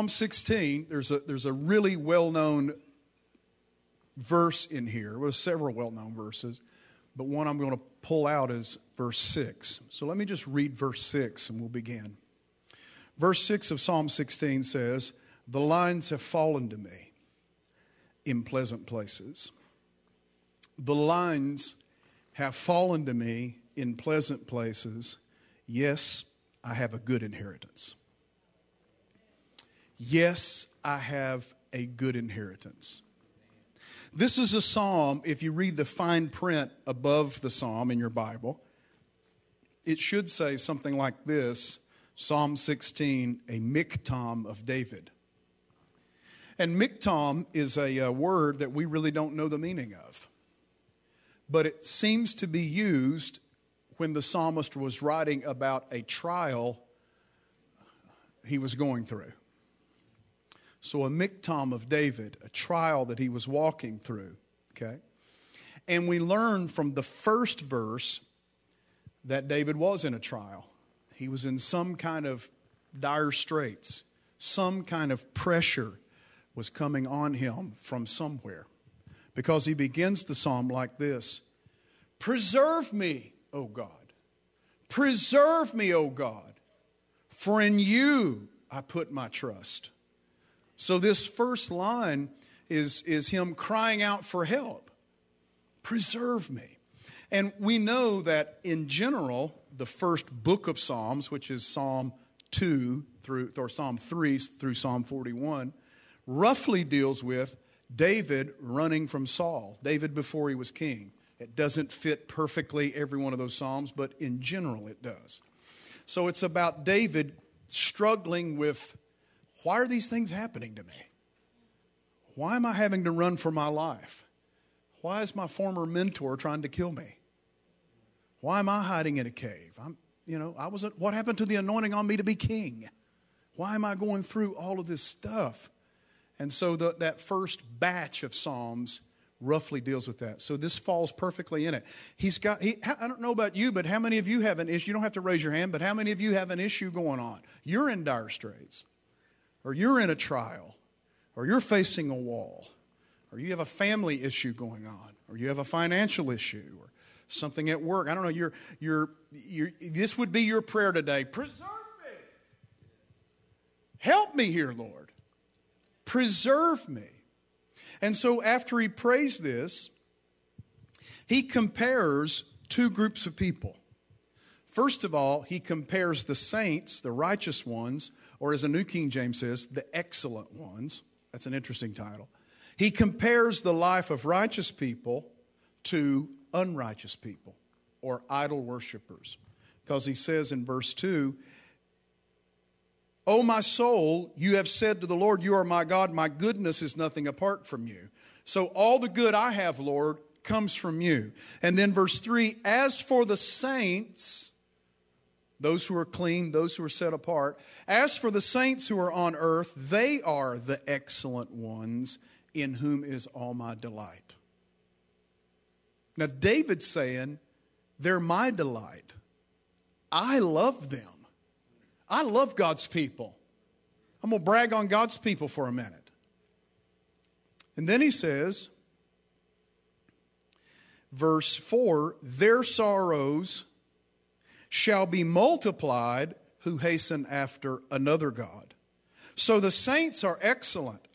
Psalm 16, there's a, there's a really well known verse in here, with several well known verses, but one I'm going to pull out is verse 6. So let me just read verse 6 and we'll begin. Verse 6 of Psalm 16 says, The lines have fallen to me in pleasant places. The lines have fallen to me in pleasant places. Yes, I have a good inheritance. Yes, I have a good inheritance. This is a psalm, if you read the fine print above the psalm in your Bible, it should say something like this Psalm 16, a miktam of David. And miktam is a, a, word that we really don't know the meaning of. But it seems to be used when the psalmist was writing about a trial he was going through. So, a miktam of David, a trial that he was walking through, okay? And we learn from the first verse that David was in a trial. He was in some kind of dire straits, some kind of pressure was coming on him from somewhere. Because he begins the psalm like this Preserve me, O God. Preserve me, O God, for in you I put my trust. So, this first line is, is him crying out for help. Preserve me. And we know that in general, the first book of Psalms, which is Psalm 2 through, or Psalm 3 through Psalm 41, roughly deals with David running from Saul, David before he was king. It doesn't fit perfectly every one of those Psalms, but in general it does. So it's about David struggling with why are these things happening to me? Why am I having to run for my life? Why is my former mentor trying to kill me? Why am I hiding in a cave? I'm, you know, I was. What happened to the anointing on me to be king? Why am I going through all of this stuff? And so the, that first batch of psalms roughly deals with that. So this falls perfectly in it. He's got. He, I don't know about you, but how many of you have an issue? You don't have to raise your hand, but how many of you have an issue going on? You're in dire straits or you're in a trial, or you're facing a wall, or you have a family issue going on, or you have a financial issue, or something at work. I don't know, you're, you're, you're, this would be your prayer today. Preserve me. Help me here, Lord. Preserve me. And so after he prays this, he compares two groups of people. First of all, he compares the saints, the righteous ones, or as a New King James says, the excellent ones. That's an interesting title. He compares the life of righteous people to unrighteous people or idol worshippers. Because he says in verse 2, O my soul, you have said to the Lord, You are my God, my goodness is nothing apart from you. So all the good I have, Lord, comes from you. And then verse 3 As for the saints, those who are clean, those who are set apart. As for the saints who are on earth, they are the excellent ones in whom is all my delight. Now, David's saying, they're my delight. I love them. I love God's people. I'm going to brag on God's people for a minute. And then he says, verse 4 their sorrows shall be multiplied who hasten after another God. So the saints are excellent.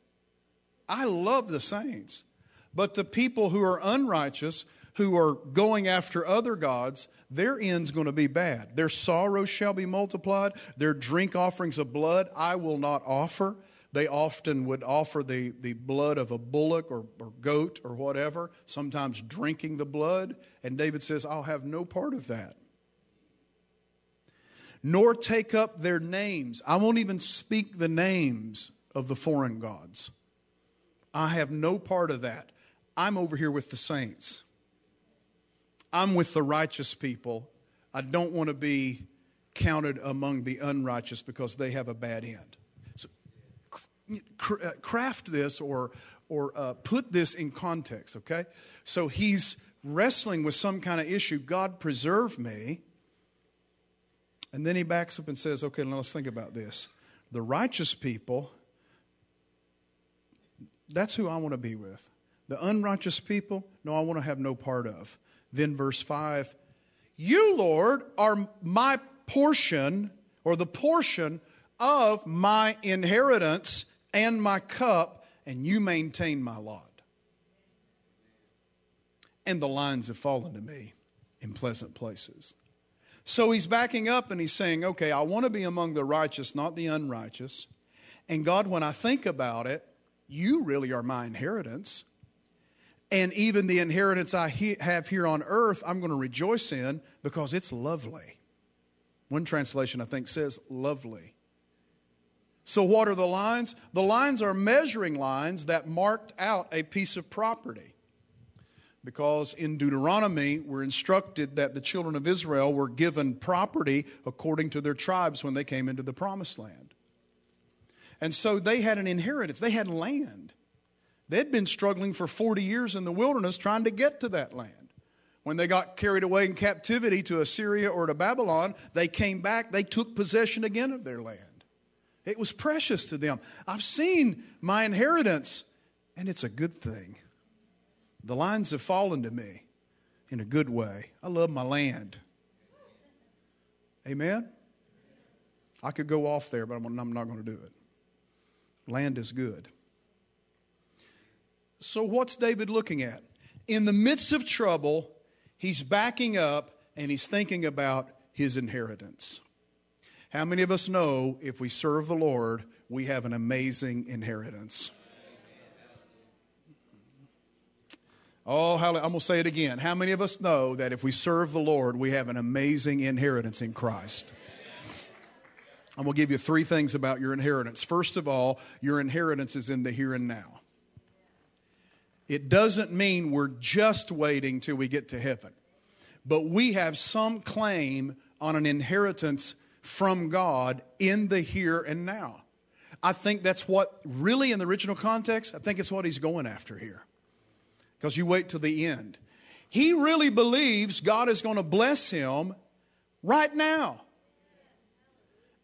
I love the saints. But the people who are unrighteous, who are going after other gods, their end's going to be bad. Their sorrows shall be multiplied. Their drink offerings of blood I will not offer. They often would offer the, the blood of a bullock or, or goat or whatever, sometimes drinking the blood. And David says, I'll have no part of that nor take up their names. I won't even speak the names of the foreign gods. I have no part of that. I'm over here with the saints. I'm with the righteous people. I don't want to be counted among the unrighteous because they have a bad end. So, uh, craft this or, or uh, put this in context, okay? So he's wrestling with some kind of issue. God preserve me and then he backs up and says, okay, now let's think about this. the righteous people, that's who I want to be with. The unrighteous people, no, I want to have no part of. Then, verse 5 You, Lord, are my portion, or the portion of my inheritance and my cup, and you maintain my lot. And the lines have fallen to me in pleasant places. So he's backing up and he's saying, Okay, I want to be among the righteous, not the unrighteous. And God, when I think about it, you really are my inheritance. And even the inheritance I he- have here on earth, I'm going to rejoice in because it's lovely. One translation, I think, says lovely. So, what are the lines? The lines are measuring lines that marked out a piece of property. Because in Deuteronomy, we're instructed that the children of Israel were given property according to their tribes when they came into the promised land. And so they had an inheritance, they had land. They'd been struggling for 40 years in the wilderness trying to get to that land. When they got carried away in captivity to Assyria or to Babylon, they came back, they took possession again of their land. It was precious to them. I've seen my inheritance, and it's a good thing. The lines have fallen to me in a good way. I love my land. Amen? I could go off there, but I'm not going to do it. Land is good. So, what's David looking at? In the midst of trouble, he's backing up and he's thinking about his inheritance. How many of us know if we serve the Lord, we have an amazing inheritance? Oh, I'm going to say it again. How many of us know that if we serve the Lord, we have an amazing inheritance in Christ? I'm going to give you three things about your inheritance. First of all, your inheritance is in the here and now. It doesn't mean we're just waiting till we get to heaven, but we have some claim on an inheritance from God in the here and now. I think that's what, really, in the original context, I think it's what he's going after here. Because you wait till the end. He really believes God is going to bless him right now.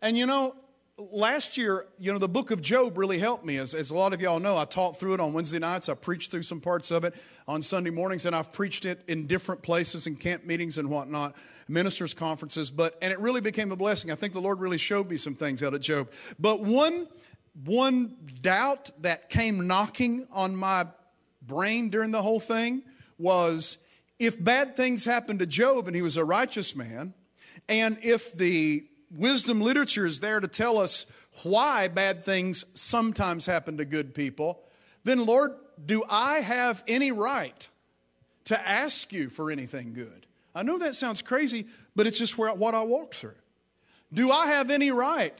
And you know, last year, you know, the book of Job really helped me. As, as a lot of y'all know, I taught through it on Wednesday nights. I preached through some parts of it on Sunday mornings, and I've preached it in different places and camp meetings and whatnot, ministers' conferences. But and it really became a blessing. I think the Lord really showed me some things out of Job. But one one doubt that came knocking on my brain during the whole thing was if bad things happened to Job and he was a righteous man, and if the wisdom literature is there to tell us why bad things sometimes happen to good people, then Lord, do I have any right to ask you for anything good? I know that sounds crazy, but it's just where, what I walked through. Do I have any right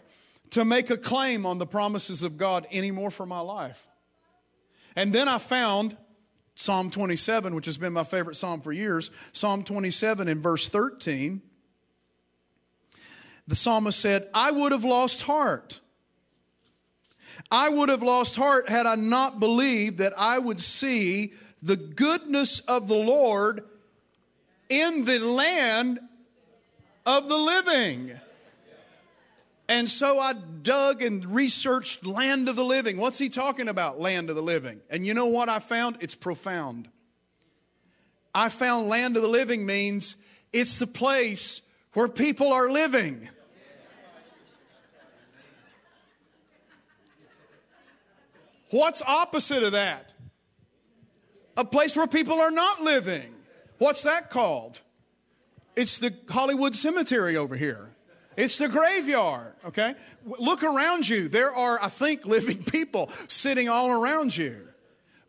to make a claim on the promises of God anymore for my life? And then I found Psalm 27, which has been my favorite psalm for years. Psalm 27 in verse 13 the psalmist said, I would have lost heart. I would have lost heart had I not believed that I would see the goodness of the Lord in the land of the living. And so I dug and researched land of the living. What's he talking about, land of the living? And you know what I found? It's profound. I found land of the living means it's the place where people are living. What's opposite of that? A place where people are not living. What's that called? It's the Hollywood Cemetery over here. It's the graveyard, okay? Look around you. There are, I think, living people sitting all around you.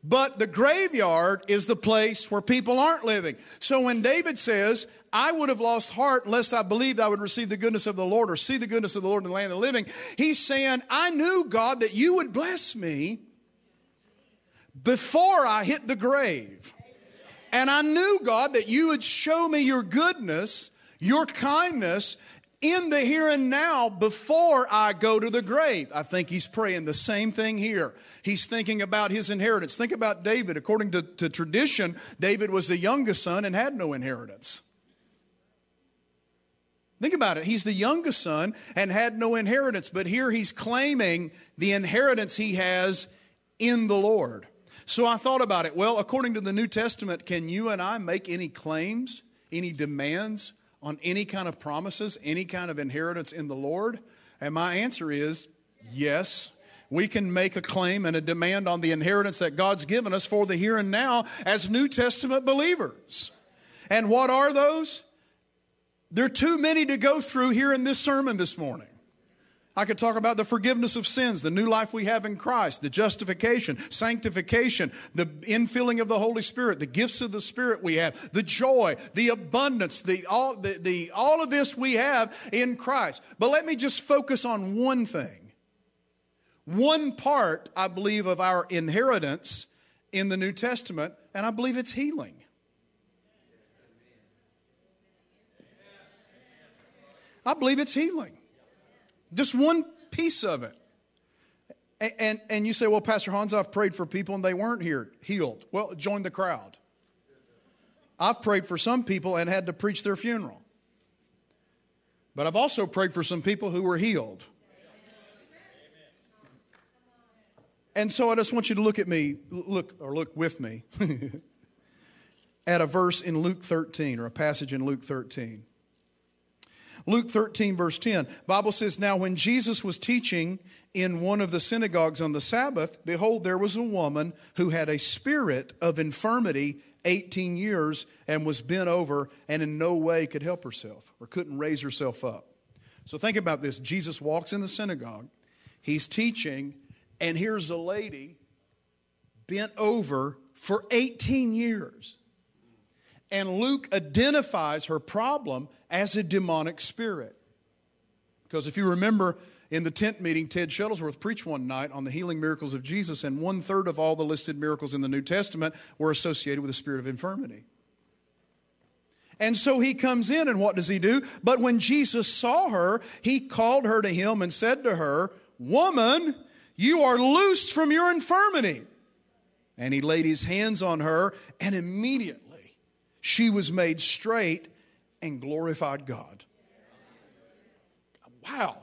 But the graveyard is the place where people aren't living. So when David says, I would have lost heart unless I believed I would receive the goodness of the Lord or see the goodness of the Lord in the land of the living, he's saying, I knew, God, that you would bless me before I hit the grave. And I knew, God, that you would show me your goodness, your kindness, in the here and now before I go to the grave. I think he's praying the same thing here. He's thinking about his inheritance. Think about David. According to, to tradition, David was the youngest son and had no inheritance. Think about it. He's the youngest son and had no inheritance, but here he's claiming the inheritance he has in the Lord. So I thought about it. Well, according to the New Testament, can you and I make any claims, any demands on any kind of promises, any kind of inheritance in the Lord? And my answer is yes. We can make a claim and a demand on the inheritance that God's given us for the here and now as New Testament believers. And what are those? There are too many to go through here in this sermon this morning. I could talk about the forgiveness of sins, the new life we have in Christ, the justification, sanctification, the infilling of the Holy Spirit, the gifts of the Spirit we have, the joy, the abundance, the all, the, the, all of this we have in Christ. But let me just focus on one thing. One part, I believe, of our inheritance in the New Testament, and I believe it's healing. I believe it's healing. Just one piece of it. And, and, and, you say, well, Pastor Hans, I've prayed for people and they weren't here healed. Well, join the crowd. I've prayed for some people and had to preach their funeral. But I've also prayed for some people who were healed. And so I just want you to look at me, look, or look with me, at a verse in Luke 13, or a passage in Luke 13. Luke 13, verse 10, Bible says, Now when Jesus was teaching in one of the synagogues on the Sabbath, behold, there was a woman who had a spirit of infirmity 18 years and was bent over and in no way could help herself or couldn't raise herself up. So think about this Jesus walks in the synagogue, he's teaching, and here's a lady bent over for 18 years. And Luke identifies her problem as a demonic spirit. Because if you remember in the tent meeting, Ted Shuttlesworth preached one night on the healing miracles of Jesus, and one third of all the listed miracles in the New Testament were associated with the spirit of infirmity. And so he comes in, and what does he do? But when Jesus saw her, he called her to him and said to her, Woman, you are loosed from your infirmity. And he laid his hands on her, and immediately she was made straight and glorified God. Wow.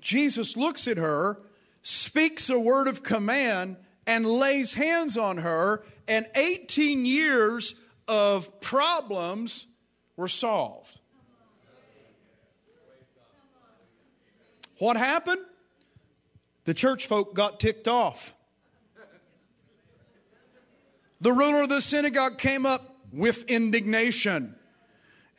Jesus looks at her, speaks a word of command, and lays hands on her, and 18 years of problems were solved. What happened? The church folk got ticked off. The ruler of the synagogue came up with indignation.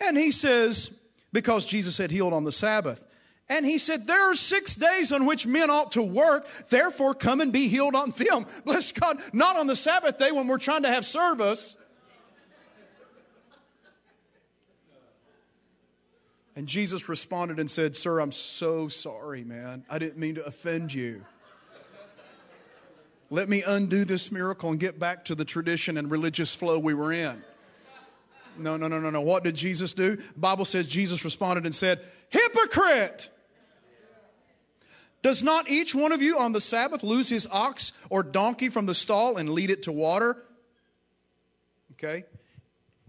And he says, because Jesus had healed on the Sabbath. And he said, There are six days on which men ought to work, therefore come and be healed on them. Bless God, not on the Sabbath day when we're trying to have service. And Jesus responded and said, Sir, I'm so sorry, man. I didn't mean to offend you. Let me undo this miracle and get back to the tradition and religious flow we were in. No, no, no, no, no. What did Jesus do? The Bible says Jesus responded and said, Hypocrite! Does not each one of you on the Sabbath lose his ox or donkey from the stall and lead it to water? Okay.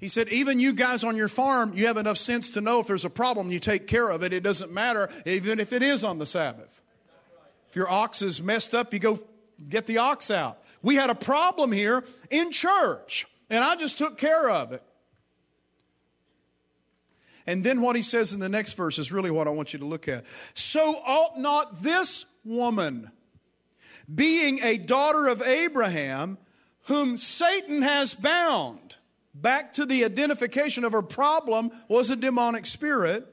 He said, even you guys on your farm, you have enough sense to know if there's a problem, you take care of it. It doesn't matter, even if it is on the Sabbath. If your ox is messed up, you go get the ox out. We had a problem here in church, and I just took care of it. And then what he says in the next verse is really what I want you to look at. So ought not this woman, being a daughter of Abraham, whom Satan has bound, back to the identification of her problem was a demonic spirit.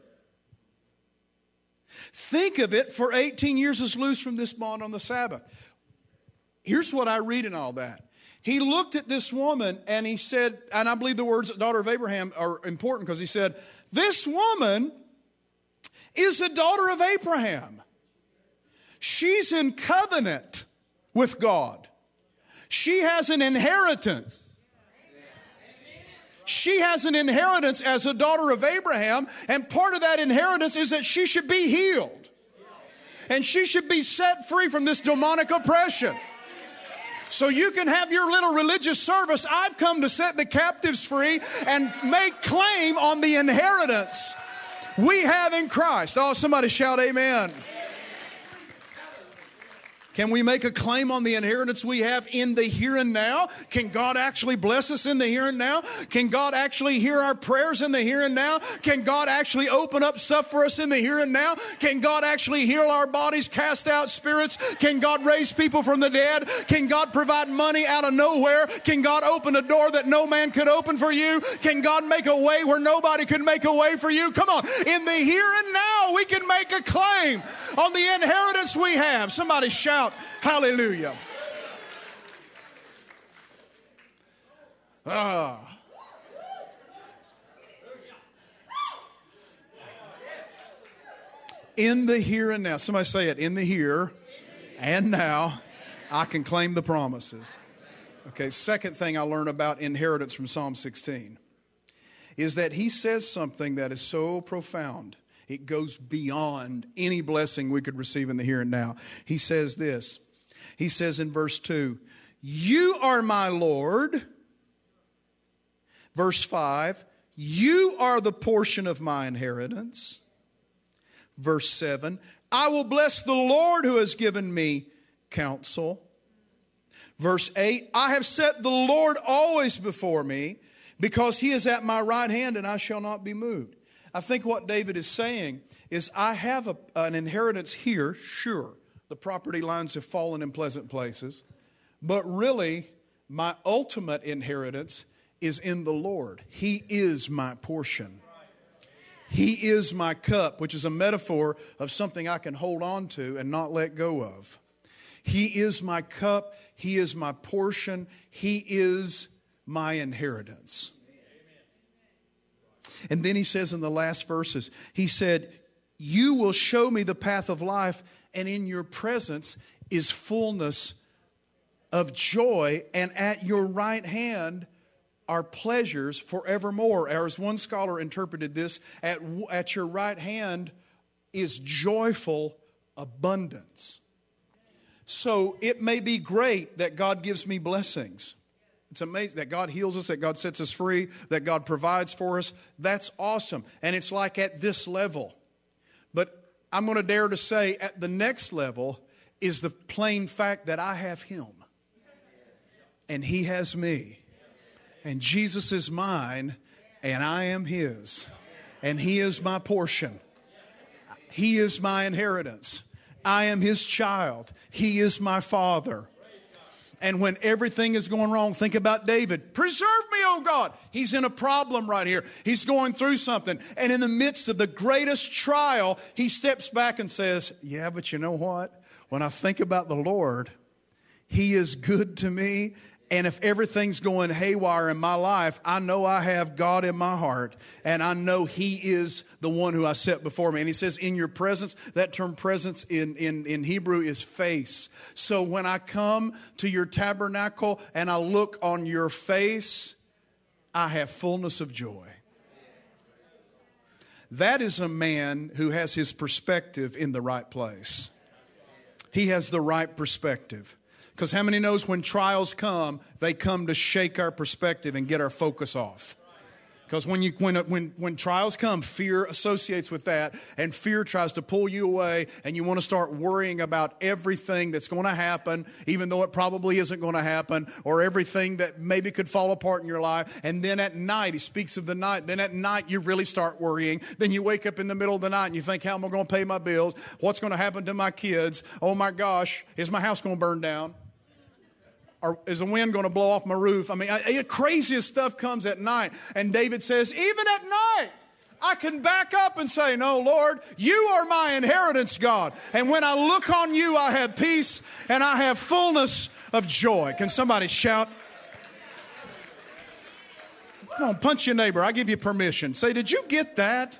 Think of it for 18 years is loose from this bond on the Sabbath. Here's what I read in all that. He looked at this woman and he said, and I believe the words daughter of Abraham are important because he said, this woman is a daughter of Abraham. She's in covenant with God. She has an inheritance. She has an inheritance as a daughter of Abraham, and part of that inheritance is that she should be healed. And she should be set free from this demonic oppression. So you can have your little religious service. I've come to set the captives free and make claim on the inheritance we have in Christ. Oh, somebody shout amen. Can we make a claim on the inheritance we have in the here and now? Can God actually bless us in the here and now? Can God actually hear our prayers in the here and now? Can God actually open up stuff for us in the here and now? Can God actually heal our bodies, cast out spirits? Can God raise people from the dead? Can God provide money out of nowhere? Can God open a door that no man could open for you? Can God make a way where nobody could make a way for you? Come on. In the here and now, we can make a claim on the inheritance we have. Somebody shout Hallelujah. Ah. In the here and now. Somebody say it. In the here and now, I can claim the promises. Okay, second thing I learned about inheritance from Psalm 16 is that he says something that is so profound. It goes beyond any blessing we could receive in the here and now. He says this he says in verse 2, You are my Lord. Verse 5, You are the portion of my inheritance. Verse 7, I will bless the Lord who has given me counsel. Verse 8, I have set the Lord always before me because he is at my right hand and I shall not be moved. I think what David is saying is, I have a, an inheritance here, sure the property lines have fallen in pleasant places. But really, my ultimate inheritance is in the Lord. He is my portion. He is my cup, which is a metaphor of something I can hold on to and not let go of. He is my cup. He is my portion. He is my inheritance. And then he says in the last verses, he said, You will show me the path of life and in your presence is fullness of joy, and at your right hand are pleasures forevermore. Or as one scholar interpreted this, at, at your right hand is joyful abundance. So it may be great that God gives me blessings. It's amazing that God heals us, that God sets us free, that God provides for us. That's awesome. And it's like at this level. But I'm going to dare to say at the next level is the plain fact that I have Him and He has me. And Jesus is mine and I am His. And He is my portion. He is my inheritance. I am His child. He is my Father. And when everything is going wrong, think about David. Preserve me, oh God. He's in a problem right here. He's going through something. And in the midst of the greatest trial, he steps back and says, Yeah, but you know what? When I think about the Lord, He is good to me and if everything's going haywire in my life, I know I have God in my heart and I know He is the one who I set before me. And He says, In your presence, that term presence in, in, in Hebrew is face. So when I come to your tabernacle and I look on your face, I have fullness of joy. That is a man who has his perspective in the right place. He has the right perspective. Because how many knows when trials come, they come to shake our perspective and get our focus off? Because when, you, when, when, when trials come, fear associates with that, and fear tries to pull you away, and you want to start worrying about everything that's going to happen, even though it probably isn't going to happen, or everything that maybe could fall apart in your life. And then at night, he speaks of the night. Then at night, you really start worrying. Then you wake up in the middle of the night and you think, How am I going to pay my bills? What's going to happen to my kids? Oh my gosh, is my house going to burn down? Or is the wind going to blow off my roof? I mean, I, craziest stuff comes at night. And David says, even at night, I can back up and say, No, Lord, you are my inheritance, God. And when I look on you, I have peace and I have fullness of joy. Can somebody shout? Come on, punch your neighbor. I give you permission. Say, Did you get that?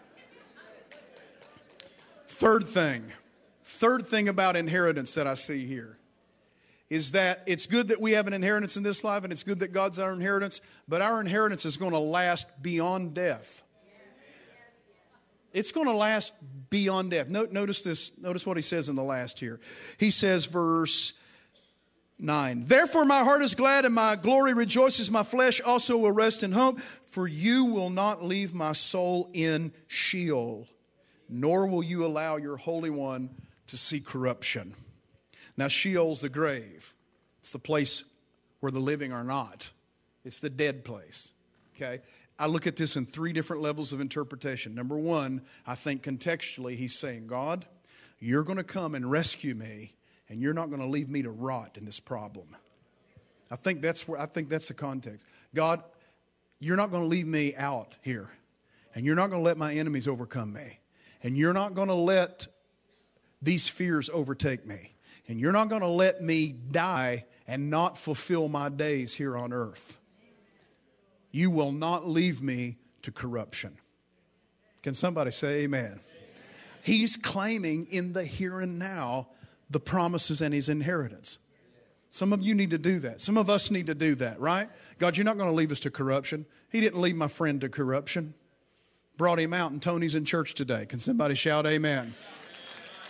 Third thing, third thing about inheritance that I see here is that it's good that we have an inheritance in this life and it's good that God's our inheritance, but our inheritance is going to last beyond death. It's going to last beyond death. Notice this, notice what he says in the last here. He says, verse 9 Therefore, my heart is glad and my glory rejoices. My flesh also will rest in hope, for you will not leave my soul in Sheol. nor will you allow your Holy One to see corruption. Now, Sheol's the grave, it's the place where the living are not, it's the dead place. Okay? I look at this in three different levels of interpretation. Number one, I think contextually, he's saying, God, you're going to come and rescue me, and you're not going to leave me to rot in this problem. I think that's where I think that's the context. God, you're not going to leave me out here, and you're not going to let my enemies overcome me, and you're not going to let these fears overtake me, and you're not going to let me die and not fulfill my days here on earth. You will not leave me to corruption. Can somebody say amen? He's claiming in the here and now the promises and his inheritance. Some of you need to do that. Some of us need to do that, right? God, you're not going to leave us to corruption. He didn't leave my friend to corruption. Brought him out, and Tony's in church today. Can somebody shout amen?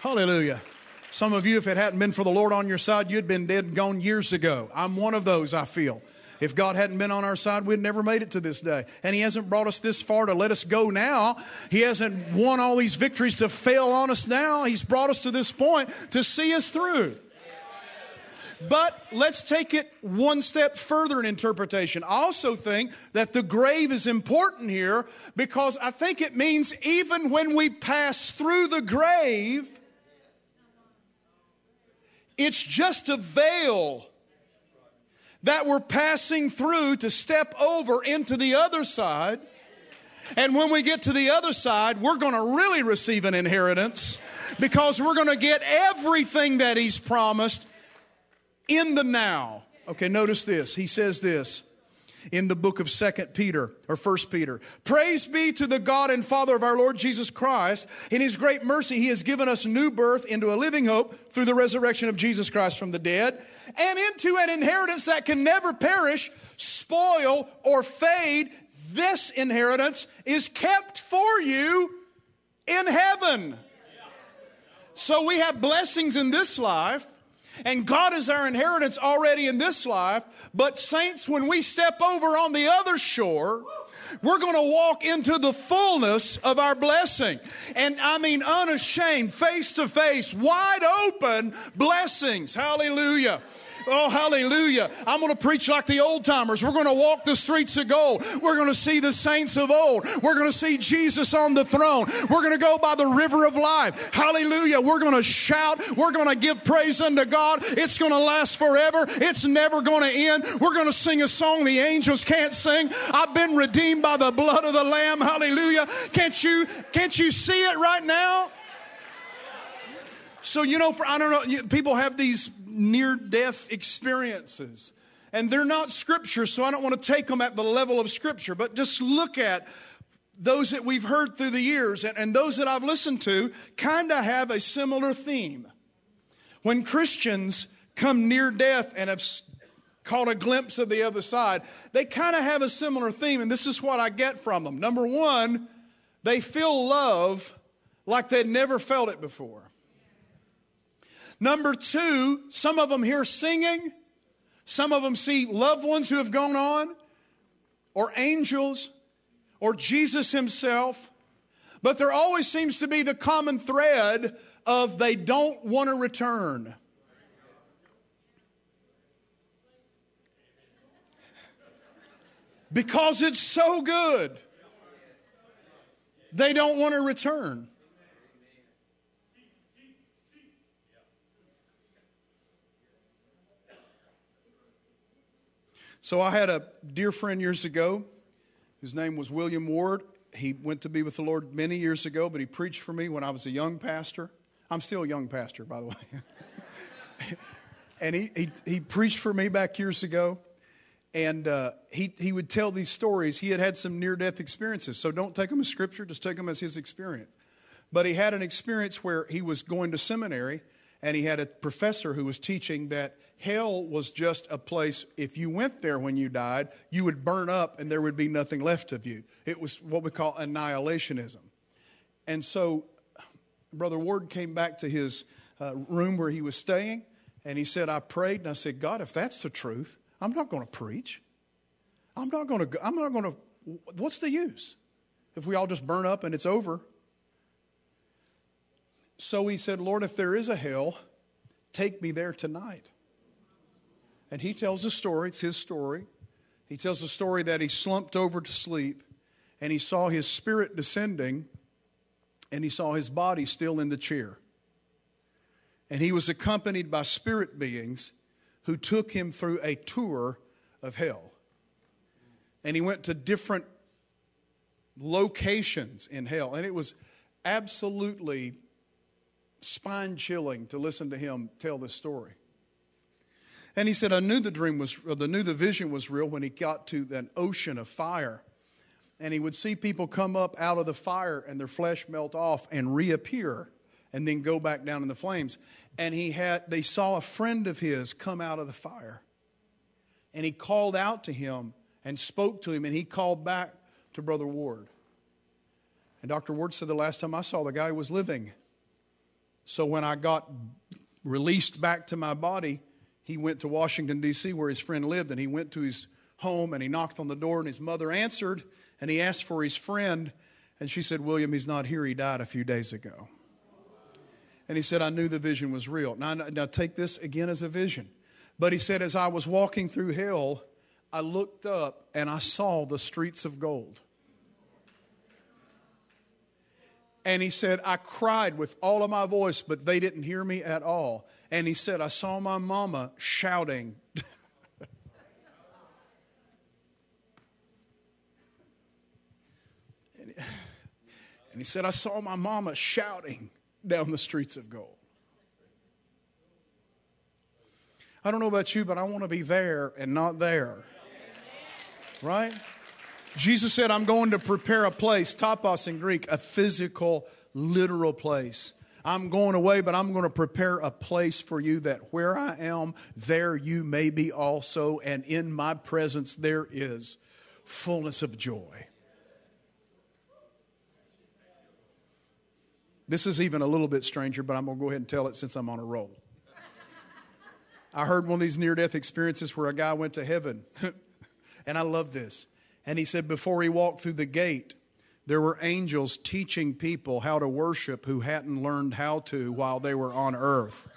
Hallelujah. Some of you, if it hadn't been for the Lord on your side, you'd been dead and gone years ago. I'm one of those, I feel. If God hadn't been on our side, we'd never made it to this day. And He hasn't brought us this far to let us go now. He hasn't won all these victories to fail on us now. He's brought us to this point to see us through. But let's take it one step further in interpretation. I also think that the grave is important here because I think it means even when we pass through the grave, it's just a veil that we're passing through to step over into the other side. And when we get to the other side, we're going to really receive an inheritance because we're going to get everything that He's promised in the now. Okay, notice this. He says this in the book of Second Peter or First Peter. Praise be to the God and Father of our Lord Jesus Christ. In his great mercy, he has given us new birth into a living hope through the resurrection of Jesus Christ from the dead and into an inheritance that can never perish, spoil, or fade. This inheritance is kept for you in heaven. So we have blessings in this life and God is our inheritance already in this life. But, saints, when we step over on the other shore, we're going to walk into the fullness of our blessing. And I mean, unashamed, face to face, wide open blessings. Hallelujah. Oh, hallelujah. I'm going to preach like the old timers. We're going to walk the streets of gold. We're going to see the saints of old. We're going to see Jesus on the throne. We're going to go by the river of life. Hallelujah. We're going to shout. We're going to give praise unto God. It's going to last forever. It's never going to end. We're going to sing a song the angels can't sing. I've been redeemed by the blood of the Lamb. Hallelujah. Can't you, can't you see it right now? So, you know, for, I don't know, people have these near death experiences. And they're not scripture, so I don't want to take them at the level of scripture, but just look at those that we've heard through the years and, and those that I've listened to kind of have a similar theme. When Christians come near death and have caught a glimpse of the other side, they kind of have a similar theme, and this is what I get from them. Number one, they feel love like they'd never felt it before. Number two, some of them hear singing. Some of them see loved ones who have gone on, or angels, or Jesus himself. But there always seems to be the common thread of they don't want to return. Because it's so good, they don't want to return. So I had a dear friend years ago. His name was William Ward. He went to be with the Lord many years ago, but he preached for me when I was a young pastor. I'm still a young pastor, by the way. and he, he, he, preached for me back years ago. And uh, he, he would tell these stories. He had had some near death experiences. So don't take them as scripture, just take them as his experience. But he had an experience where he was going to seminary and he had a professor who was teaching that hell was just a place, if you went there when you died, you would burn up and there would be nothing left of you. It was what we call annihilationism. And so Brother Ward came back to his uh, room where he was staying and he said, I prayed and I said, God, if that's the truth, I'm not going to preach. I'm not going to, I'm not going to, what's the use if we all just burn up and it's over? So he said, Lord, if there is a hell, take me there tonight. And he tells a story, it's his story. He tells a story that he slumped over to sleep and he saw his spirit descending and he saw his body still in the chair. And he was accompanied by spirit beings who took him through a tour of hell. And he went to different locations in hell. And it was absolutely spine chilling to listen to him tell this story. And he said, I knew the dream was, the knew the vision was real when he got to an ocean of fire. And he would see people come up out of the fire and their flesh melt off and reappear and then go back down in the flames. And he had, they saw a friend of his come out of the fire. And he called out to him and spoke to him, and he called back to Brother Ward. And Dr. Ward said the last time I saw the guy was living. So when I got released back to my body, he went to Washington, D.C., where his friend lived, and he went to his home and he knocked on the door, and his mother answered, and he asked for his friend. And she said, William, he's not here. He died a few days ago. And he said, I knew the vision was real. Now, now take this again as a vision. But he said, as I was walking through hell, I looked up and I saw the streets of gold. And he said, I cried with all of my voice, but they didn't hear me at all. And he said, I saw my mama shouting. and he said, I saw my mama shouting down the streets of gold. I don't know about you, but I want to be there and not there. Right? Jesus said, I'm going to prepare a place, topos in Greek, a physical, literal place. I'm going away, but I'm going to prepare a place for you that where I am, there you may be also. And in my presence, there is fullness of joy. This is even a little bit stranger, but I'm going to go ahead and tell it since I'm on a roll. I heard one of these near death experiences where a guy went to heaven, and I love this. And he said, before he walked through the gate, there were angels teaching people how to worship who hadn't learned how to while they were on earth.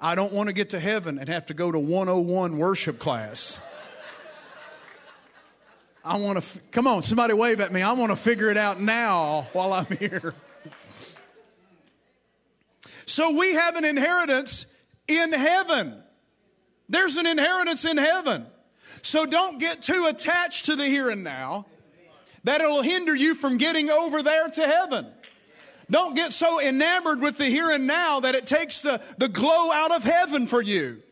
I don't want to get to heaven and have to go to 101 worship class. I want to, come on, somebody wave at me. I want to figure it out now while I'm here. So we have an inheritance in heaven. There's an inheritance in heaven. So don't get too attached to the here and now that it'll hinder you from getting over there to heaven. Don't get so enamored with the here and now that it takes the, the glow out of heaven for you.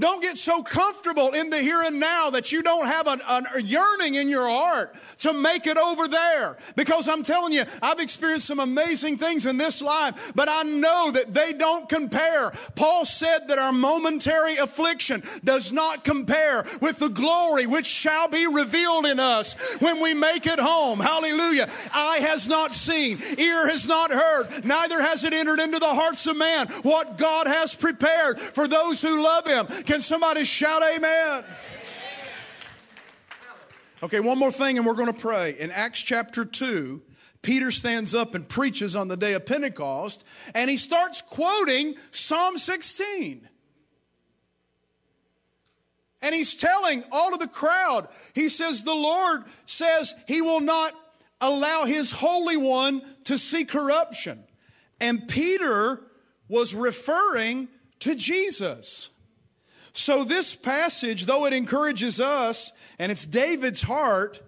Don't get so comfortable in the here and now that you don't have a, yearning in your heart to make it over there. Because I'm telling you, I've experienced some amazing things in this life, but I know that they don't compare. Paul said that our momentary affliction does not compare with the glory which shall be revealed in us when we make it home. Hallelujah. Eye has not seen, ear has not heard, neither has it entered into the hearts of man what God has prepared for those who love him. Can somebody shout amen? Okay, one more thing and we're going to pray. In Acts chapter 2, Peter stands up and preaches on the day of Pentecost and he starts quoting Psalm 16. And he's telling all of the crowd, he says, The Lord says he will not allow his Holy One to see corruption. And Peter was referring to Jesus. So, this passage, though it encourages us and it's David's heart,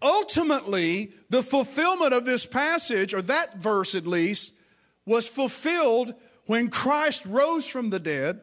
ultimately, the fulfillment of this passage, or that verse at least, was fulfilled when Christ rose from the dead,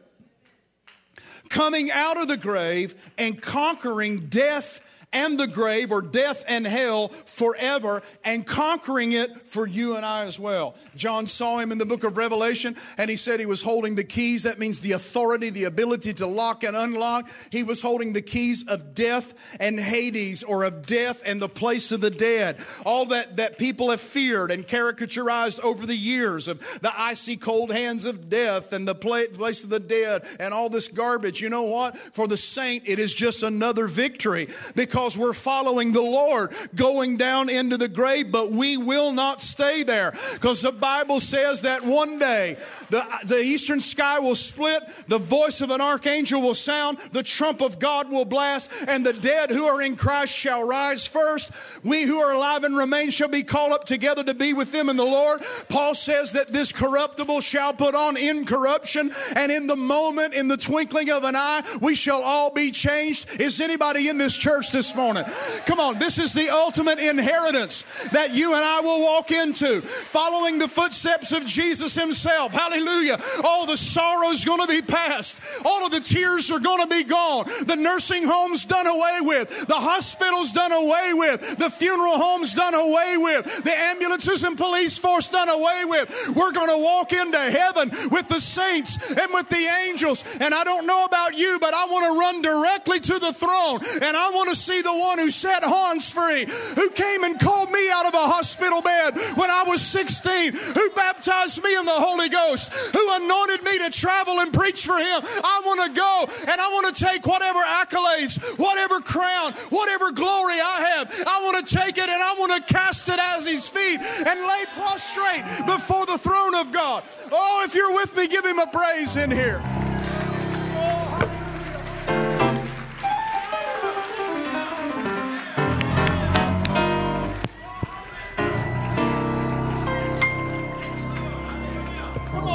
coming out of the grave and conquering death and the grave or death and hell forever and conquering it for you and I as well. John saw him in the book of Revelation and he said he was holding the keys. That means the authority, the ability to lock and unlock. He was holding the keys of death and Hades or of death and the place of the dead. All that, that people have feared and caricaturized over the years of the icy cold hands of death and the place of the dead and all this garbage. You know what? For the saint, it is just another victory because because we're following the Lord, going down into the grave, but we will not stay there because the Bible says that one day the, the eastern sky will split, the voice of an archangel will sound, the trump of God will blast, and the dead who are in Christ shall rise first. We who are alive and remain shall be called up together to be with them in the Lord. Paul says that this corruptible shall put on incorruption, and in the moment, in the twinkling of an eye, we shall all be changed. Is anybody in this church this morning? Come on, this is the ultimate inheritance that you and I will walk into, following the footsteps of Jesus Himself. Hallelujah. All the sorrow's going to be past, all of the tears are going to be gone, the nursing homes done away with, the hospitals done away with, the funeral homes done away with, the ambulances and police force done away with. We're going to walk into heaven with the saints and with the angels. And I don't know about you, but I want to run directly to the throne and I want to see the one who set Hans free, who came and called me out of a hospital bed when I was 16, who baptized me in the Holy Ghost, who anointed me to travel and preach for him. I want to go and I want to take whatever accolades, whatever crown, whatever glory I have. I want to take it and I want to cast it at his feet and lay prostrate before the throne of God. Oh, if you're with me, give him a praise in here.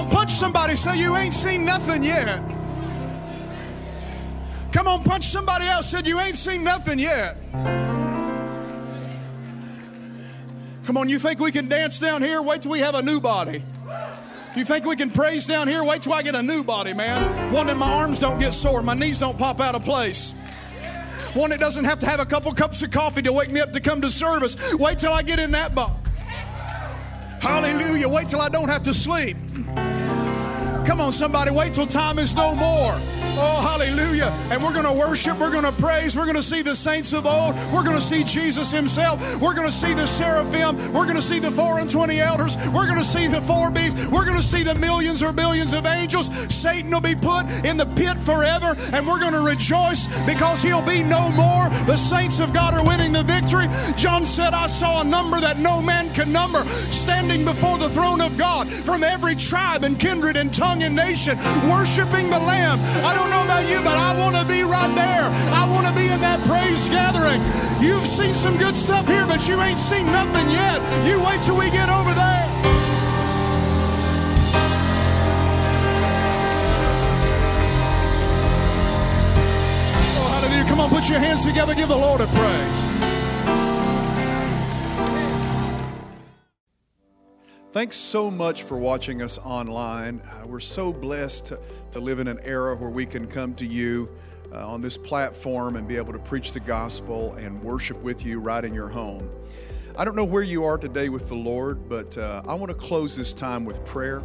On, punch somebody, say you ain't seen nothing yet. Come on, punch somebody else, said you ain't seen nothing yet. Come on, you think we can dance down here? Wait till we have a new body. You think we can praise down here? Wait till I get a new body, man. One that my arms don't get sore, my knees don't pop out of place. One that doesn't have to have a couple cups of coffee to wake me up to come to service. Wait till I get in that body. Hallelujah. Wait till I don't have to sleep. Come on, somebody, wait till time is no more. Oh, hallelujah. And we're going to worship, we're going to praise, we're going to see the saints of old, we're going to see Jesus Himself, we're going to see the seraphim, we're going to see the four and twenty elders, we're going to see the four beasts, we're going to see the millions or billions of angels. Satan will be put in the pit forever, and we're going to rejoice because he'll be no more. The saints of God are winning the victory. John said, I saw a number that no man can number standing before the throne of God from every tribe and kindred and tongue and nation, worshiping the Lamb. I don't know about you, but I want to be right there. I want to be in that praise gathering. You've seen some good stuff here, but you ain't seen nothing yet. You wait till we get over there. Oh, hallelujah. Come on, put your hands together. Give the Lord a praise. Thanks so much for watching us online. Uh, we're so blessed to, to, live in an era where we can come to you uh, on this platform and be able to preach the gospel and worship with you right in your home. I don't know where you are today with the Lord, but uh, I want to close this time with prayer.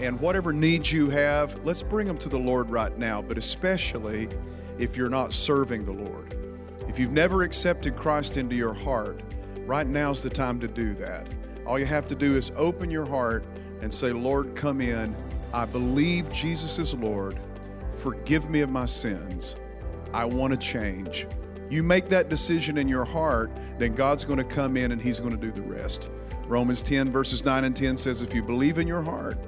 And whatever needs you have, let's bring them to the Lord right now, but especially if you're not serving the Lord. If you've never accepted Christ into your heart, right now's the time to do that. All you have to do is open your heart and say, Lord, come in. I believe Jesus is Lord. Forgive me of my sins. I want to change. You make that decision in your heart, then God's going to come in and He's going to do the rest. Romans 10, verses 9 and 10 says, If you believe in your heart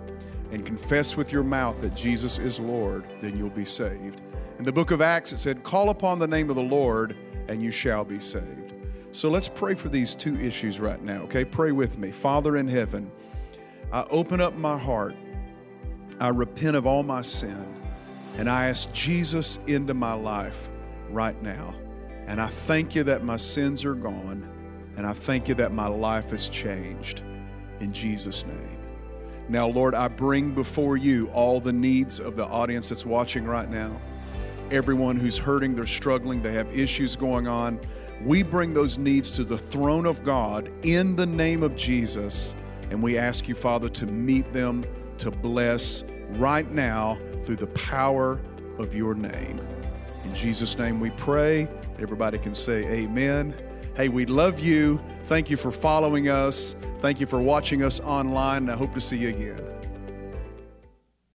and confess with your mouth that Jesus is Lord, then you'll be saved. In the book of Acts, it said, Call upon the name of the Lord, and you shall be saved. So let's pray for these two issues right now, okay? Pray with me. Father in heaven, I open up my heart. I repent of all my sin, and I ask Jesus into my life right now. And I thank you that my sins are gone, and I thank you that my life has changed. In Jesus' name. Now, Lord, I bring before you all the needs of the audience that's watching right now. Everyone who's hurting, they're struggling, they have issues going on we bring those needs to the throne of God in the name of Jesus. And we ask you, Father, to meet them, to bless right now through the power of your name. In Jesus' name we pray. Everybody can say amen. Hey, we love you. Thank you for following us. Thank you for watching us online. I hope to see you again.